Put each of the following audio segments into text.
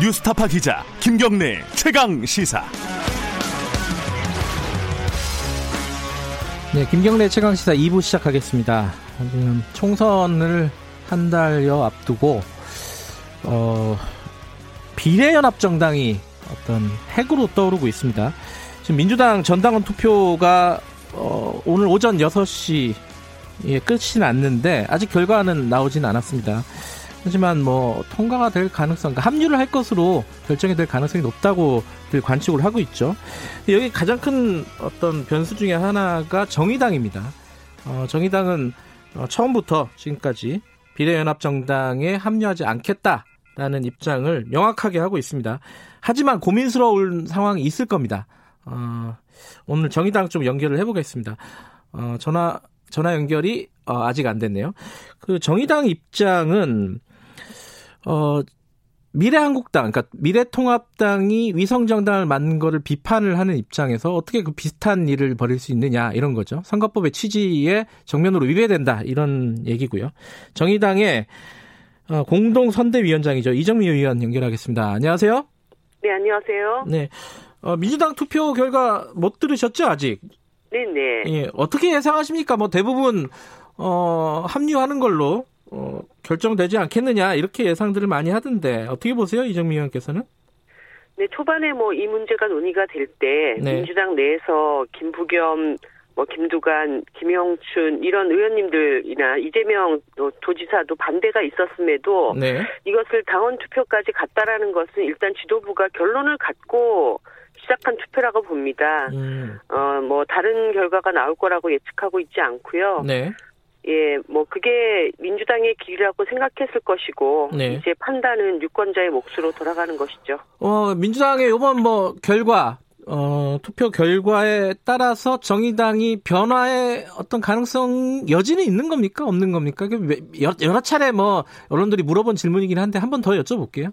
뉴스타파 기자 김경래 최강 시사. 네, 김경래 최강 시사 2부 시작하겠습니다. 지금 총선을 한 달여 앞두고 어, 비례연합 정당이 어떤 핵으로 떠오르고 있습니다. 지금 민주당 전당원 투표가 어, 오늘 오전 6시에 끝이 났는데 아직 결과는 나오진 않았습니다. 하지만 뭐 통과가 될 가능성, 그러니까 합류를 할 것으로 결정이 될 가능성이 높다고 관측을 하고 있죠. 여기 가장 큰 어떤 변수 중에 하나가 정의당입니다. 어, 정의당은 어, 처음부터 지금까지 비례연합정당에 합류하지 않겠다라는 입장을 명확하게 하고 있습니다. 하지만 고민스러운 상황이 있을 겁니다. 어, 오늘 정의당 좀 연결을 해보겠습니다. 어, 전화 전화 연결이 어, 아직 안 됐네요. 그 정의당 입장은 어, 미래한국당, 그러니까 미래통합당이 위성정당을 만든 거를 비판을 하는 입장에서 어떻게 그 비슷한 일을 벌일 수 있느냐 이런 거죠. 선거법의 취지에 정면으로 위배된다 이런 얘기고요. 정의당의 어, 공동 선대위원장이죠 이정미 의원 연결하겠습니다. 안녕하세요. 네, 안녕하세요. 네, 어, 민주당 투표 결과 못 들으셨죠 아직? 네 네. 예, 어떻게 예상하십니까? 뭐 대부분 어, 합류하는 걸로 어, 결정되지 않겠느냐 이렇게 예상들을 많이 하던데 어떻게 보세요 이정미 의원께서는? 네 초반에 뭐 이 문제가 논의가 될때 네. 민주당 내에서 김부겸 뭐 김두관, 김영춘 이런 의원님들이나 이재명 도지사도 반대가 있었음에도 네. 이것을 당원 투표까지 갔다라는 것은 일단 지도부가 결론을 갖고 시작한 투표라고 봅니다. 음. 어뭐 다른 결과가 나올 거라고 예측하고 있지 않고요. 네. 예, 뭐 그게 민주당의 길이라고 생각했을 것이고 네. 이제 판단은 유권자의 몫으로 돌아가는 것이죠. 어, 민주당의 이번 뭐 결과 어, 투표 결과에 따라서 정의당이 변화의 어떤 가능성 여지는 있는 겁니까? 없는 겁니까? 여러 차례 뭐 언론들이 물어본 질문이긴 한데 한 번 더 여쭤볼게요.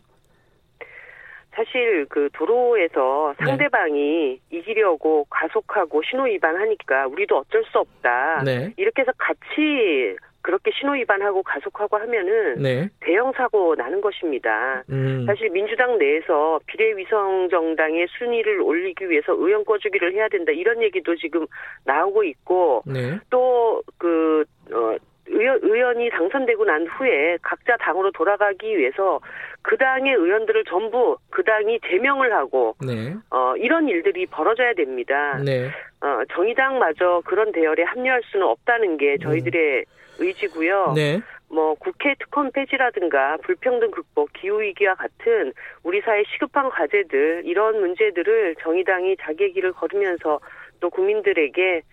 사실 그 도로에서 네. 상대방이 네. 이기려고 가속하고 신호 위반하니까 우리도 어쩔 수 없다. 네. 이렇게 해서 같이 그렇게 신호 위반하고 가속하고 하면은 네. 대형 사고 나는 것입니다. 음. 사실 민주당 내에서 비례위성 정당의 순위를 올리기 위해서 의원 꺼주기를 해야 된다 이런 얘기도 지금 나오고 있고 네. 또그 어, 의원, 의원이 당선되고 난 후에 각자 당으로 돌아가기 위해서 그 당의 의원들을 전부 그 당이 제명을 하고 네. 어, 이런 일들이 벌어져야 됩니다. 네. 어, 정의당마저 그런 대열에 합류할 수는 없다는 게 저희들의 음. 의지고요. 네. 뭐 국회 특검 폐지라든가 불평등 극복, 기후 위기와 같은 우리 사회 시급한 과제들 이런 문제들을 정의당이 자기의 길을 걸으면서 또 국민들에게 어,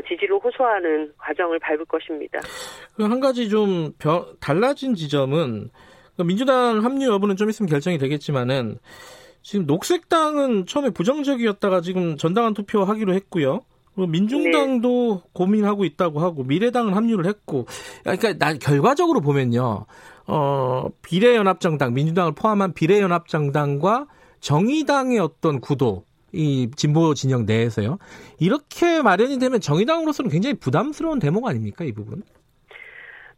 지지를 호소하는 과정을 밟을 것입니다. 한 가지 좀 달라진 지점은 민주당 합류 여부는 좀 있으면 결정이 되겠지만은 지금 녹색당은 처음에 부정적이었다가 지금 전당한 투표하기로 했고요. 민중당도 네. 고민하고 있다고 하고 미래당은 합류를 했고 그러니까 난 결과적으로 보면요. 어, 비례연합정당 민주당을 포함한 비례연합정당과 정의당의 어떤 구도 이 진보 진영 내에서요. 이렇게 마련이 되면 정의당으로서는 굉장히 부담스러운 대목 아닙니까 이 부분?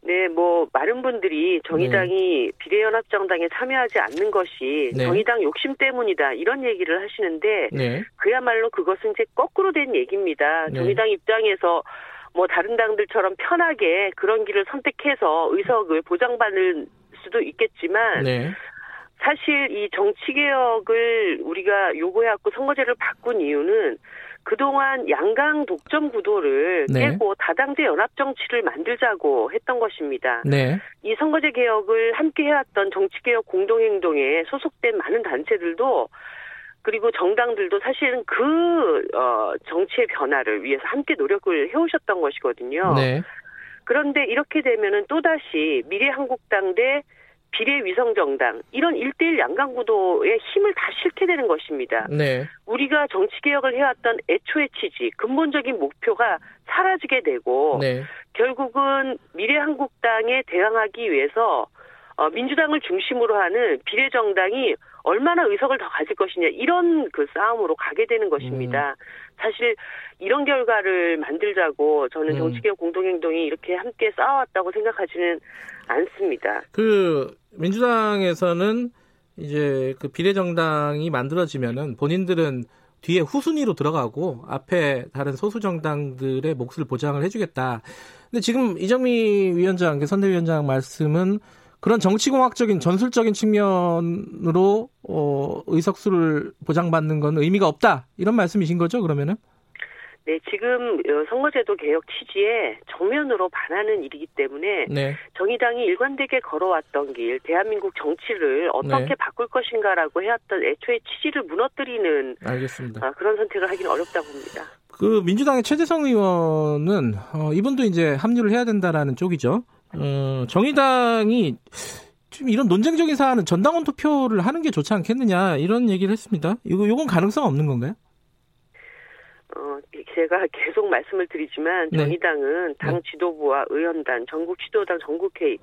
네, 뭐 많은 분들이 정의당이 네. 비례연합정당에 참여하지 않는 것이 네. 정의당 욕심 때문이다 이런 얘기를 하시는데 네. 그야말로 그것은 이제 거꾸로 된 얘기입니다. 네. 정의당 입장에서 뭐 다른 당들처럼 편하게 그런 길을 선택해서 의석을 보장받을 수도 있겠지만 네. 사실 이 정치 개혁을 우리가 요구해왔고 선거제를 바꾼 이유는 그동안 양강 독점 구도를 네. 깨고 다당제 연합 정치를 만들자고 했던 것입니다. 네. 이 선거제 개혁을 함께 해왔던 정치 개혁 공동행동에 소속된 많은 단체들도 그리고 정당들도 사실은 그 어, 정치의 변화를 위해서 함께 노력을 해오셨던 것이거든요. 네. 그런데 이렇게 되면은 또다시 미래한국당 대 비례위성정당 이런 일대일 양강구도의 힘을 다 실게 되는 것입니다. 네. 우리가 정치개혁을 해왔던 애초의 취지, 근본적인 목표가 사라지게 되고 네. 결국은 미래한국당에 대항하기 위해서 어, 민주당을 중심으로 하는 비례정당이 얼마나 의석을 더 가질 것이냐 이런 그 싸움으로 가게 되는 것입니다. 음. 사실 이런 결과를 만들자고 저는 음. 정치개혁 공동행동이 이렇게 함께 싸워왔다고 생각하지는 않습니다. 그 민주당에서는 이제 그 비례정당이 만들어지면은 본인들은 뒤에 후순위로 들어가고 앞에 다른 소수 정당들의 몫을 보장을 해주겠다. 근데 지금 이정미 위원장, 그 선대위원장 말씀은 그런 정치공학적인 전술적인 측면으로 어, 의석수를 보장받는 건 의미가 없다 이런 말씀이신 거죠? 그러면은? 네, 지금 어, 선거제도 개혁 취지에 정면으로 반하는 일이기 때문에 네. 정의당이 일관되게 걸어왔던 길, 대한민국 정치를 어떻게 네. 바꿀 것인가라고 해왔던 애초에 취지를 무너뜨리는 알겠습니다. 어, 그런 선택을 하기는 어렵다고 봅니다. 그 민주당의 최재성 의원은 어, 이분도 이제 합류를 해야 된다라는 쪽이죠. 어, 정의당이 지금 이런 논쟁적인 사안은 전당원 투표를 하는 게 좋지 않겠느냐 이런 얘기를 했습니다. 이거 이건 가능성 없는 건가요? 어, 제가 계속 말씀을 드리지만 네. 정의당은 당 네. 지도부와 의원단, 전국 지도당 전국회의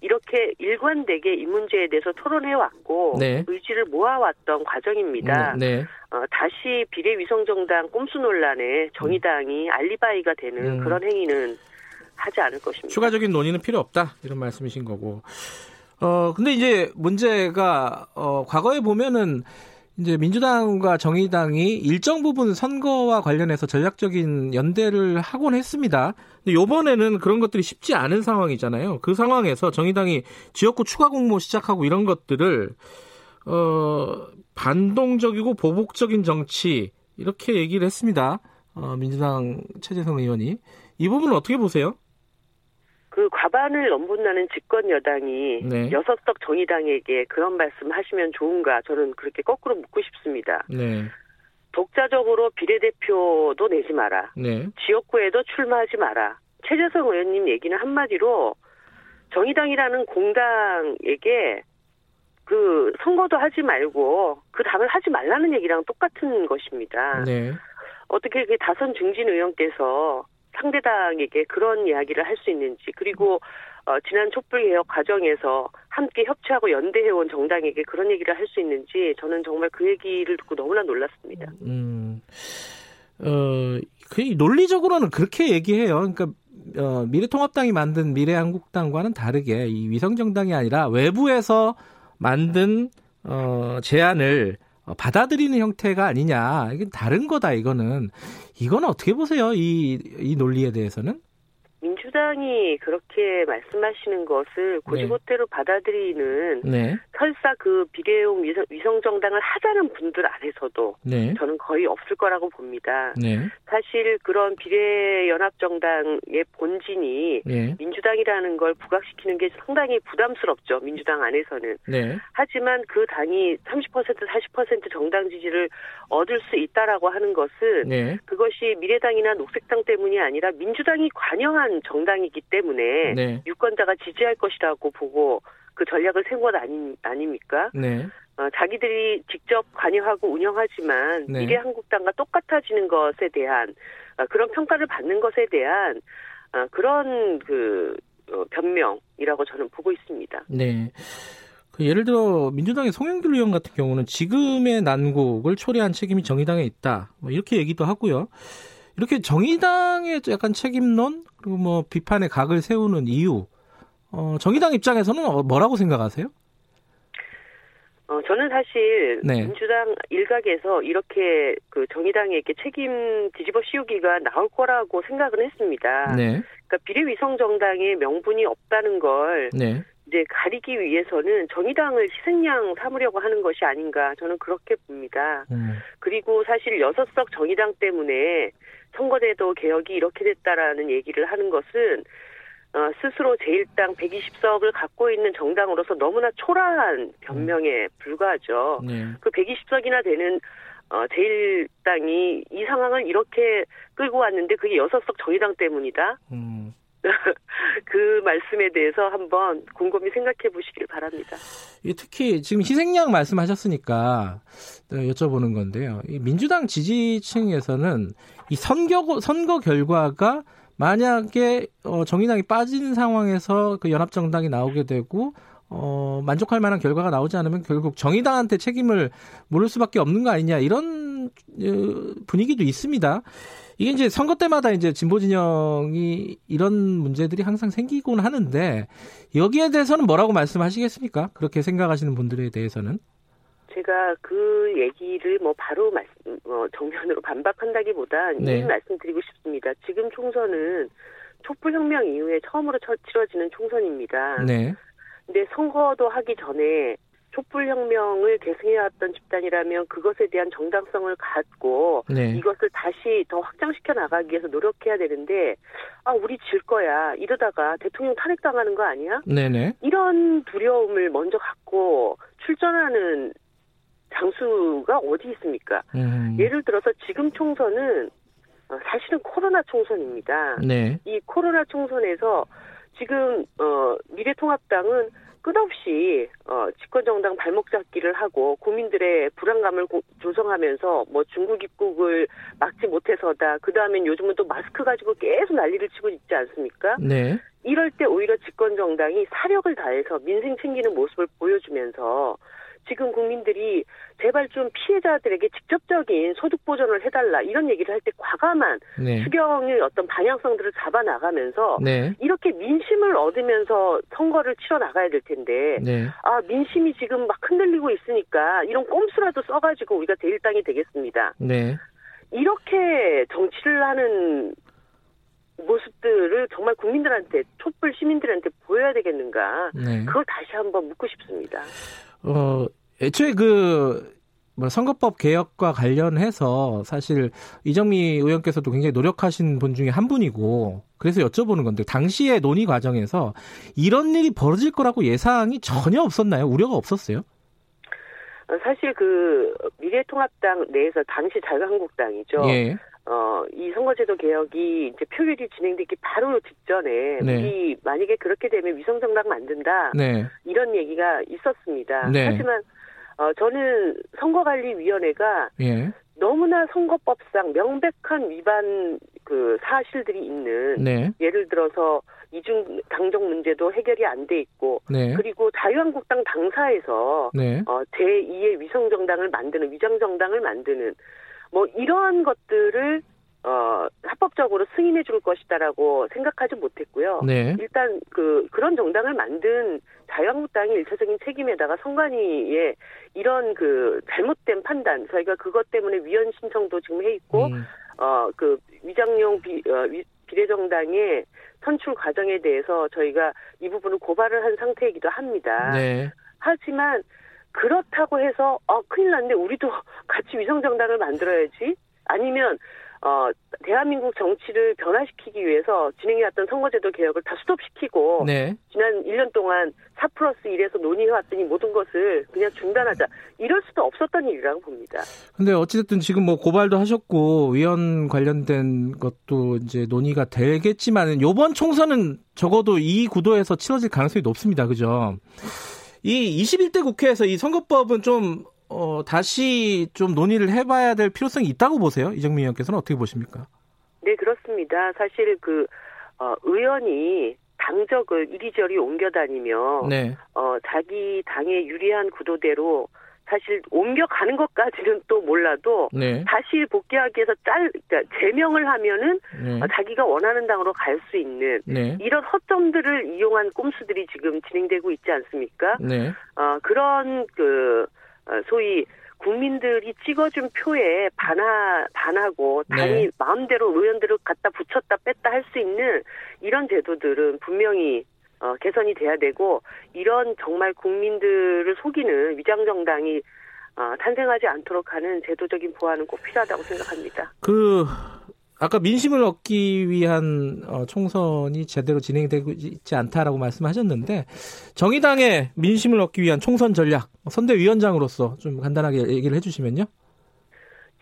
이렇게 일관되게 이 문제에 대해서 토론해 왔고 네. 의지를 모아왔던 과정입니다. 네. 네. 어, 다시 비례위성정당 꼼수 논란에 정의당이 알리바이가 되는 음. 그런 행위는 하지 않을 것입니다. 추가적인 논의는 필요 없다 이런 말씀이신 거고. 어 근데 이제 문제가 어 과거에 보면은 이제 민주당과 정의당이 일정 부분 선거와 관련해서 전략적인 연대를 하곤 했습니다. 요번에는 그런 것들이 쉽지 않은 상황이잖아요. 그 상황에서 정의당이 지역구 추가 공모 시작하고 이런 것들을 어 반동적이고 보복적인 정치 이렇게 얘기를 했습니다. 어 민주당 최재성 의원이 이 부분은 어떻게 보세요? 그 과반을 넘본다는 집권 여당이 네. 여섯 석 정의당에게 그런 말씀 하시면 좋은가 저는 그렇게 거꾸로 묻고 싶습니다. 네. 독자적으로 비례대표도 내지 마라. 네. 지역구에도 출마하지 마라. 최재성 의원님 얘기는 한마디로 정의당이라는 공당에게 그 선거도 하지 말고 그 다음에 하지 말라는 얘기랑 똑같은 것입니다. 네. 어떻게 그 다선 증진 의원께서 상대당에게 그런 이야기를 할 수 있는지 그리고 어, 지난 촛불 개혁 과정에서 함께 협치하고 연대해온 정당에게 그런 얘기를 할 수 있는지 저는 정말 그 얘기를 듣고 너무나 놀랐습니다. 음, 어, 그 논리적으로는 그렇게 얘기해요. 그러니까 어, 미래통합당이 만든 미래한국당과는 다르게 이 위성정당이 아니라 외부에서 만든 어, 제안을 어, 받아들이는 형태가 아니냐. 이게 다른 거다, 이거는. 이거는 어떻게 보세요? 이, 이 논리에 대해서는? 민주당이 그렇게 말씀하시는 것을 고지고대로 네. 받아들이는 네. 설사 그 비례용 위성, 위성정당을 하자는 분들 안에서도 네. 저는 거의 없을 거라고 봅니다. 네. 사실 그런 비례연합정당의 본진이 네. 민주당이라는 걸 부각시키는 게 상당히 부담스럽죠. 민주당 안에서는. 네. 하지만 그 당이 30% 40% 정당 지지를 얻을 수 있다라고 하는 것은 그것이 미래당이나 녹색당 때문이 아니라 민주당이 관여한 유력한 정당이기 때문에 네. 유권자가 지지할 것이라고 보고 그 전략을 세운 것 아니, 아닙니까? 네. 어, 자기들이 직접 관여하고 운영하지만 네. 미래한국당과 똑같아지는 것에 대한 어, 그런 평가를 받는 것에 대한 어, 그런 그 어, 변명이라고 저는 보고 있습니다. 네. 그 예를 들어 민주당의 송영길 의원 같은 경우는 지금의 난국을 초래한 책임이 정의당에 있다. 뭐 이렇게 얘기도 하고요. 이렇게 정의당의 약간 책임론 그리고 뭐 비판의 각을 세우는 이유 어, 정의당 입장에서는 어, 뭐라고 생각하세요? 어, 저는 사실 네. 민주당 일각에서 이렇게 그 정의당에게 책임 뒤집어 씌우기가 나올 거라고 생각은 했습니다. 네. 그러니까 비례위성 정당의 명분이 없다는 걸 네. 이제 가리기 위해서는 정의당을 희생양 삼으려고 하는 것이 아닌가 저는 그렇게 봅니다. 음. 그리고 사실 여섯 석 정의당 때문에 선거제도 개혁이 이렇게 됐다라는 얘기를 하는 것은 어, 스스로 제1당 120석을 갖고 있는 정당으로서 너무나 초라한 변명에 음. 불과하죠. 네. 그 120석이나 되는 어, 제1당이 이 상황을 이렇게 끌고 왔는데 그게 6석 정의당 때문이다. 음. 그 말씀에 대해서 한번 곰곰이 생각해 보시길 바랍니다. 특히 지금 희생양 말씀하셨으니까 여쭤보는 건데요. 민주당 지지층에서는 이 선거 선거 결과가 만약에 어, 정의당이 빠진 상황에서 그 연합정당이 나오게 되고 어, 만족할 만한 결과가 나오지 않으면 결국 정의당한테 책임을 물을 수밖에 없는 거 아니냐 이런 어, 분위기도 있습니다. 이게 이제 선거 때마다 이제 진보 진영이 이런 문제들이 항상 생기곤 하는데 여기에 대해서는 뭐라고 말씀하시겠습니까? 그렇게 생각하시는 분들에 대해서는? 제가 그 얘기를 뭐 바로 말씀, 어, 정면으로 반박한다기보다 네. 이 말씀드리고 싶습니다. 지금 총선은 촛불 혁명 이후에 처음으로 치러지는 총선입니다. 네. 근데 선거도 하기 전에 촛불혁명을 계승해왔던 집단이라면 그것에 대한 정당성을 갖고 네. 이것을 다시 더 확장시켜 나가기 위해서 노력해야 되는데 아 우리 질 거야 이러다가 대통령 탄핵당하는 거 아니야? 네네. 이런 두려움을 먼저 갖고 출전하는 장수가 어디 있습니까? 음. 예를 들어서 지금 총선은 어, 사실은 코로나 총선입니다. 네. 이 코로나 총선에서 지금 어 미래통합당은 끝없이 어 집권 정당 발목 잡기를 하고 국민들의 불안감을 고, 조성하면서 뭐 중국 입국을 막지 못해서다. 그 다음엔 요즘은 또 마스크 가지고 계속 난리를 치고 있지 않습니까? 네. 이럴 때 오히려 집권 정당이 사력을 다해서 민생 챙기는 모습을 보여주면서 지금 국민들이 제발 좀 피해자들에게 직접적인 소득 보전을 해달라 이런 얘기를 할 때 과감한 네. 수경의 어떤 방향성들을 잡아 나가면서 네. 이렇게 민심을 얻으면서 선거를 치러 나가야 될 텐데 네. 아 민심이 지금 막 흔들리고 있으니까 이런 꼼수라도 써가지고 우리가 대일당이 되겠습니다. 네. 이렇게 정치를 하는 모습들을 정말 국민들한테 촛불 시민들한테 보여야 되겠는가? 네. 그걸 다시 한번 묻고 싶습니다. 어, 애초에 그, 뭐 선거법 개혁과 관련해서 사실 이정미 의원께서도 굉장히 노력하신 분 중에 한 분이고 그래서 여쭤보는 건데 당시의 논의 과정에서 이런 일이 벌어질 거라고 예상이 전혀 없었나요? 우려가 없었어요? 사실 그 미래통합당 내에서 당시 자유한국당이죠. 예. 어, 이 선거제도 개혁이 이제 표결이 진행되기 바로 직전에 네. 우리 만약에 그렇게 되면 위성정당 만든다 네. 이런 얘기가 있었습니다. 네. 하지만 어, 저는 선거관리위원회가 예. 너무나 선거법상 명백한 위반 그 사실들이 있는 네. 예를 들어서 이중 당정 문제도 해결이 안 돼 있고 네. 그리고 자유한국당 당사에서 네. 어, 제2의 위성 정당을 만드는 위장 정당을 만드는 뭐 이러한 것들을 어, 합법적으로 승인해 줄 것이다라고 생각하지 못했고요. 네. 일단 그 그런 정당을 만든 자유한국당의 일차적인 책임에다가 선관위의 이런 그 잘못된 판단 저희가 그것 때문에 위헌 신청도 지금 해 있고 음. 어그 위장용 비 어, 위, 비례정당의 선출 과정에 대해서 저희가 이 부분을 고발을 한 상태이기도 합니다. 네. 하지만 그렇다고 해서 어 큰일 났네 우리도 같이 위성정당을 만들어야지 아니면 어 대한민국 정치를 변화시키기 위해서 진행해왔던 선거제도 개혁을 다 스톱시키고 네. 지난 1년 동안 4 플러스 1에서 논의해왔더니 모든 것을 그냥 중단하자 이럴 수도 없었던 일이라고 봅니다. 근데 어찌됐든 지금 뭐 고발도 하셨고 위원 관련된 것도 이제 논의가 되겠지만은 요번 총선은 적어도 이 구도에서 치러질 가능성이 높습니다. 그죠? 이 21대 국회에서 이 선거법은 좀 어, 다시 좀 논의를 해봐야 될 필요성이 있다고 보세요? 이정민 의원께서는 어떻게 보십니까? 네, 그렇습니다. 사실 그, 어, 의원이 당적을 이리저리 옮겨다니며, 네. 어, 자기 당에 유리한 구도대로 사실 옮겨가는 것까지는 또 몰라도 네. 다시 복귀하기 위해서 짤 그러니까 제명을 하면은 네. 자기가 원하는 당으로 갈 수 있는 네. 이런 허점들을 이용한 꼼수들이 지금 진행되고 있지 않습니까? 네. 어, 그런 그 어, 소위 국민들이 찍어준 표에 반하, 반하고 당이 네. 마음대로 의원들을 갖다 붙였다 뺐다 할 수 있는 이런 제도들은 분명히 어, 개선이 돼야 되고 이런 정말 국민들을 속이는 위장 정당이 어, 탄생하지 않도록 하는 제도적인 보완은 꼭 필요하다고 생각합니다. 그 아까 민심을 얻기 위한 어, 총선이 제대로 진행되고 있지 않다라고 말씀하셨는데 정의당의 민심을 얻기 위한 총선 전략 선대위원장으로서 좀 간단하게 얘기를 해주시면요.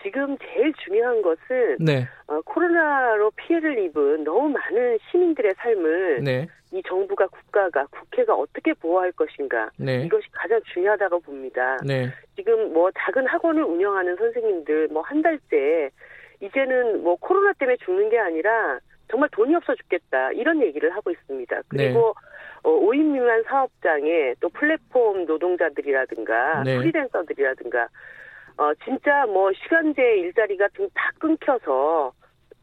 지금 제일 중요한 것은 네. 어, 코로나로 피해를 입은 너무 많은 시민들의 삶을 네. 이 정부가 국가가 국회가 어떻게 보호할 것인가 네. 이것이 가장 중요하다고 봅니다. 네. 지금 뭐 작은 학원을 운영하는 선생님들 뭐 한 달째 이제는 뭐 코로나 때문에 죽는 게 아니라 정말 돈이 없어 죽겠다 이런 얘기를 하고 있습니다. 그리고 네. 어, 5인 미만 사업장에 또 플랫폼 노동자들이라든가 네. 프리랜서들이라든가 어 진짜 뭐 시간제 일자리가 다 끊겨서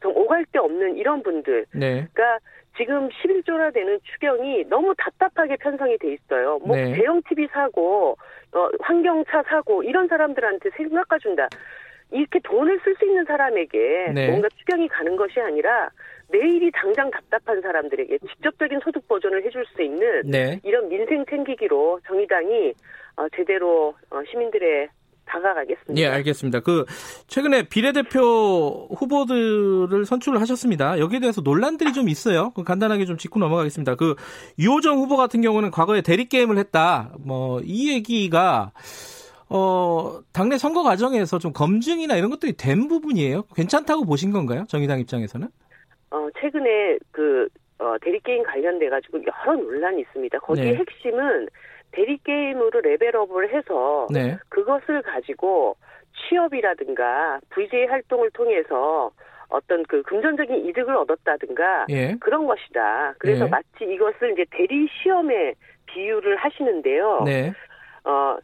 좀 오갈 데 없는 이런 분들. 네. 그러니까 지금 11조나 되는 추경이 너무 답답하게 편성이 돼 있어요. 뭐 네. 대형 TV 사고, 어, 환경차 사고 이런 사람들한테 세금 깎아준다. 이렇게 돈을 쓸 수 있는 사람에게 네. 뭔가 추경이 가는 것이 아니라 내일이 당장 답답한 사람들에게 직접적인 소득 보전을 해줄 수 있는 네. 이런 민생 챙기기로 정의당이 어, 제대로 어, 시민들의 다가가겠습니다. 예, 알겠습니다. 그 최근에 비례대표 후보들을 선출을 하셨습니다. 여기에 대해서 논란들이 좀 있어요. 그 간단하게 좀 짚고 넘어가겠습니다. 그 유호정 후보 같은 경우는 과거에 대리 게임을 했다. 뭐 이 얘기가 어 당내 선거 과정에서 좀 검증이나 이런 것들이 된 부분이에요. 괜찮다고 보신 건가요? 정의당 입장에서는? 어 최근에 그 어, 대리 게임 관련돼 가지고 여러 논란이 있습니다. 거기에 네. 핵심은 대리 게임으로 레벨업을 해서 네. 그것을 가지고 취업이라든가 VJ 활동을 통해서 어떤 그 금전적인 이득을 얻었다든가 예. 그런 것이다. 그래서 예. 마치 이것을 이제 대리 시험에 비유를 하시는데요. 네. 어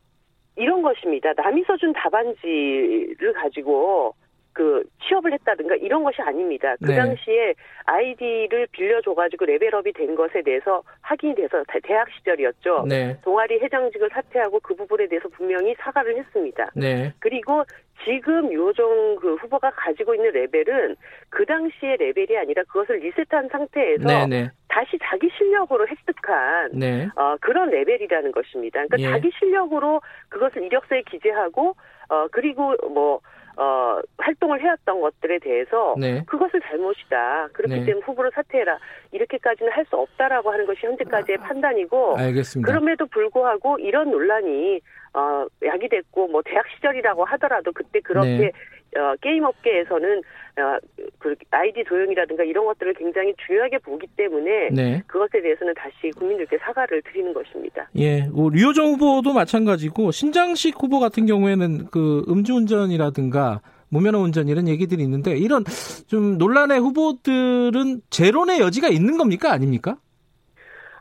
이런 것입니다. 남이 써준 답안지를 가지고 그 취업을 했다든가 이런 것이 아닙니다. 그 네. 당시에 아이디를 빌려줘가지고 level up이 된 것에 대해서 확인이 돼서 대학 시절이었죠. 네. 동아리 회장직을 사퇴하고 그 부분에 대해서 분명히 사과를 했습니다. 네. 그리고 지금 류호정 그 후보가 가지고 있는 레벨은 그 당시의 레벨이 아니라 그것을 리셋한 상태에서 네네. 네. 다시 자기 실력으로 획득한 네. 어, 그런 레벨이라는 것입니다. 그러니까 예. 자기 실력으로 그것을 이력서에 기재하고 어 그리고 뭐 어, 활동을 해왔던 것들에 대해서 네. 그것을 잘못이다. 그렇기 네. 때문에 후보를 사퇴해라. 이렇게까지는 할 수 없다라고 하는 것이 현재까지의 아, 판단이고 알겠습니다. 그럼에도 불구하고 이런 논란이 어, 야기됐고 뭐 대학 시절이라고 하더라도 그때 그렇게 네. 어, 게임 업계에서는 어, 그 아이디 도용이라든가 이런 것들을 굉장히 중요하게 보기 때문에 네. 그것에 대해서는 다시 국민들께 사과를 드리는 것입니다. 예, 뭐 류호정 후보도 마찬가지고 신장식 후보 같은 경우에는 그 음주운전이라든가 무면허 운전 이런 얘기들이 있는데 이런 좀 논란의 후보들은 재론의 여지가 있는 겁니까 아닙니까?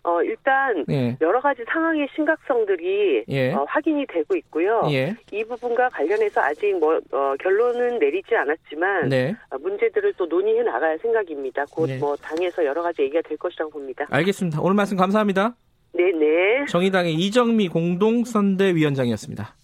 어, 일단 예. 여러 가지 상황의 심각성들이 예. 어, 확인이 되고 있고요. 예. 이 부분과 관련해서 아직 뭐 어, 결론은 내리지 않았지만 네. 어, 문제들을 또 논의해 나갈 생각입니다. 곧뭐 네. 당에서 여러 가지 얘기가 될 것이라고 봅니다. 알겠습니다. 오늘 말씀 감사합니다. 네네. 정의당의 이정미 공동선대위원장이었습니다.